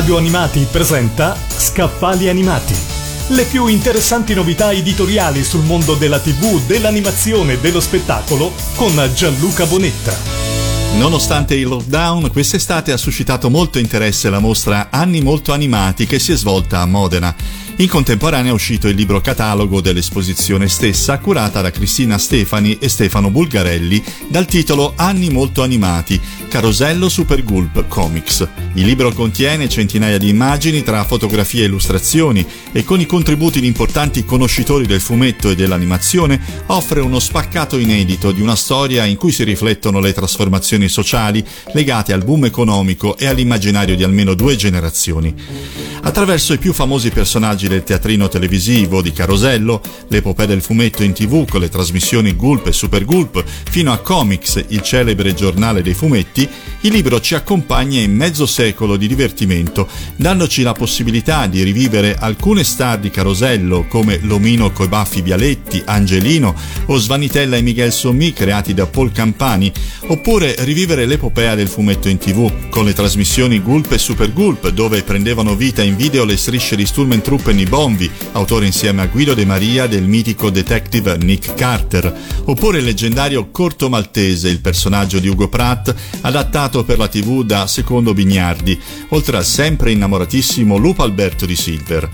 Radio Animati presenta Scaffali Animati. Le più interessanti novità editoriali sul mondo della TV, dell'animazione e dello spettacolo con Gianluca Bonetta. Nonostante il lockdown, quest'estate ha suscitato molto interesse la mostra Anni molto animati che si è svolta a Modena. In contemporanea è uscito il libro catalogo dell'esposizione stessa, curata da Cristina Stefani e Stefano Bulgarelli, dal titolo Anni molto animati, Carosello Super Gulp Comics. Il libro contiene centinaia di immagini tra fotografie e illustrazioni e con i contributi di importanti conoscitori del fumetto e dell'animazione offre uno spaccato inedito di una storia in cui si riflettono le trasformazioni sociali legate al boom economico e all'immaginario di almeno due generazioni. Attraverso i più famosi personaggi del teatrino televisivo di Carosello, l'epopea del fumetto in tv con le trasmissioni Gulp e Super Gulp, fino a Comics, il celebre giornale dei fumetti, il libro ci accompagna in mezzo secolo di divertimento, dandoci la possibilità di rivivere alcune star di Carosello come Lomino coi baffi Vialetti, Angelino o Svanitella e Miguel Sommi creati da Paul Campani, oppure rivivere l'epopea del fumetto in tv con le trasmissioni Gulp e Super Gulp dove prendevano vita in video le strisce di Sturmentruppen Giovanni Bonvi, autore insieme a Guido De Maria del mitico detective Nick Carter, oppure il leggendario Corto Maltese, il personaggio di Ugo Pratt, adattato per la tv da Secondo Bignardi, oltre al sempre innamoratissimo Lupo Alberto di Silver.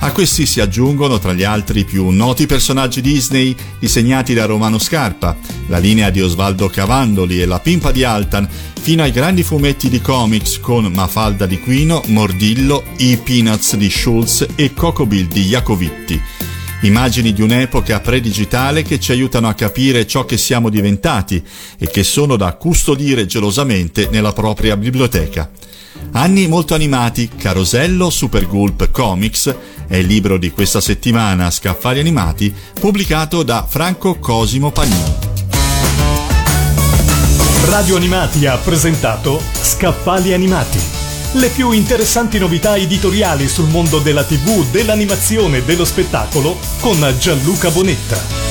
A questi si aggiungono, tra gli altri, i più noti personaggi Disney disegnati da Romano Scarpa, la linea di Osvaldo Cavandoli e la pimpa di Altan, fino ai grandi fumetti di comics con Mafalda di Quino, Mordillo, i Peanuts di Schulz e Cocobill di Jacovitti. Immagini di un'epoca predigitale che ci aiutano a capire ciò che siamo diventati e che sono da custodire gelosamente nella propria biblioteca. Anni molto animati, Carosello Super Gulp Comics è il libro di questa settimana Scaffali Animati, pubblicato da Franco Cosimo Panini. Radio Animati ha presentato Scaffali Animati. Le più interessanti novità editoriali sul mondo della TV, dell'animazione e dello spettacolo con Gianluca Bonetta.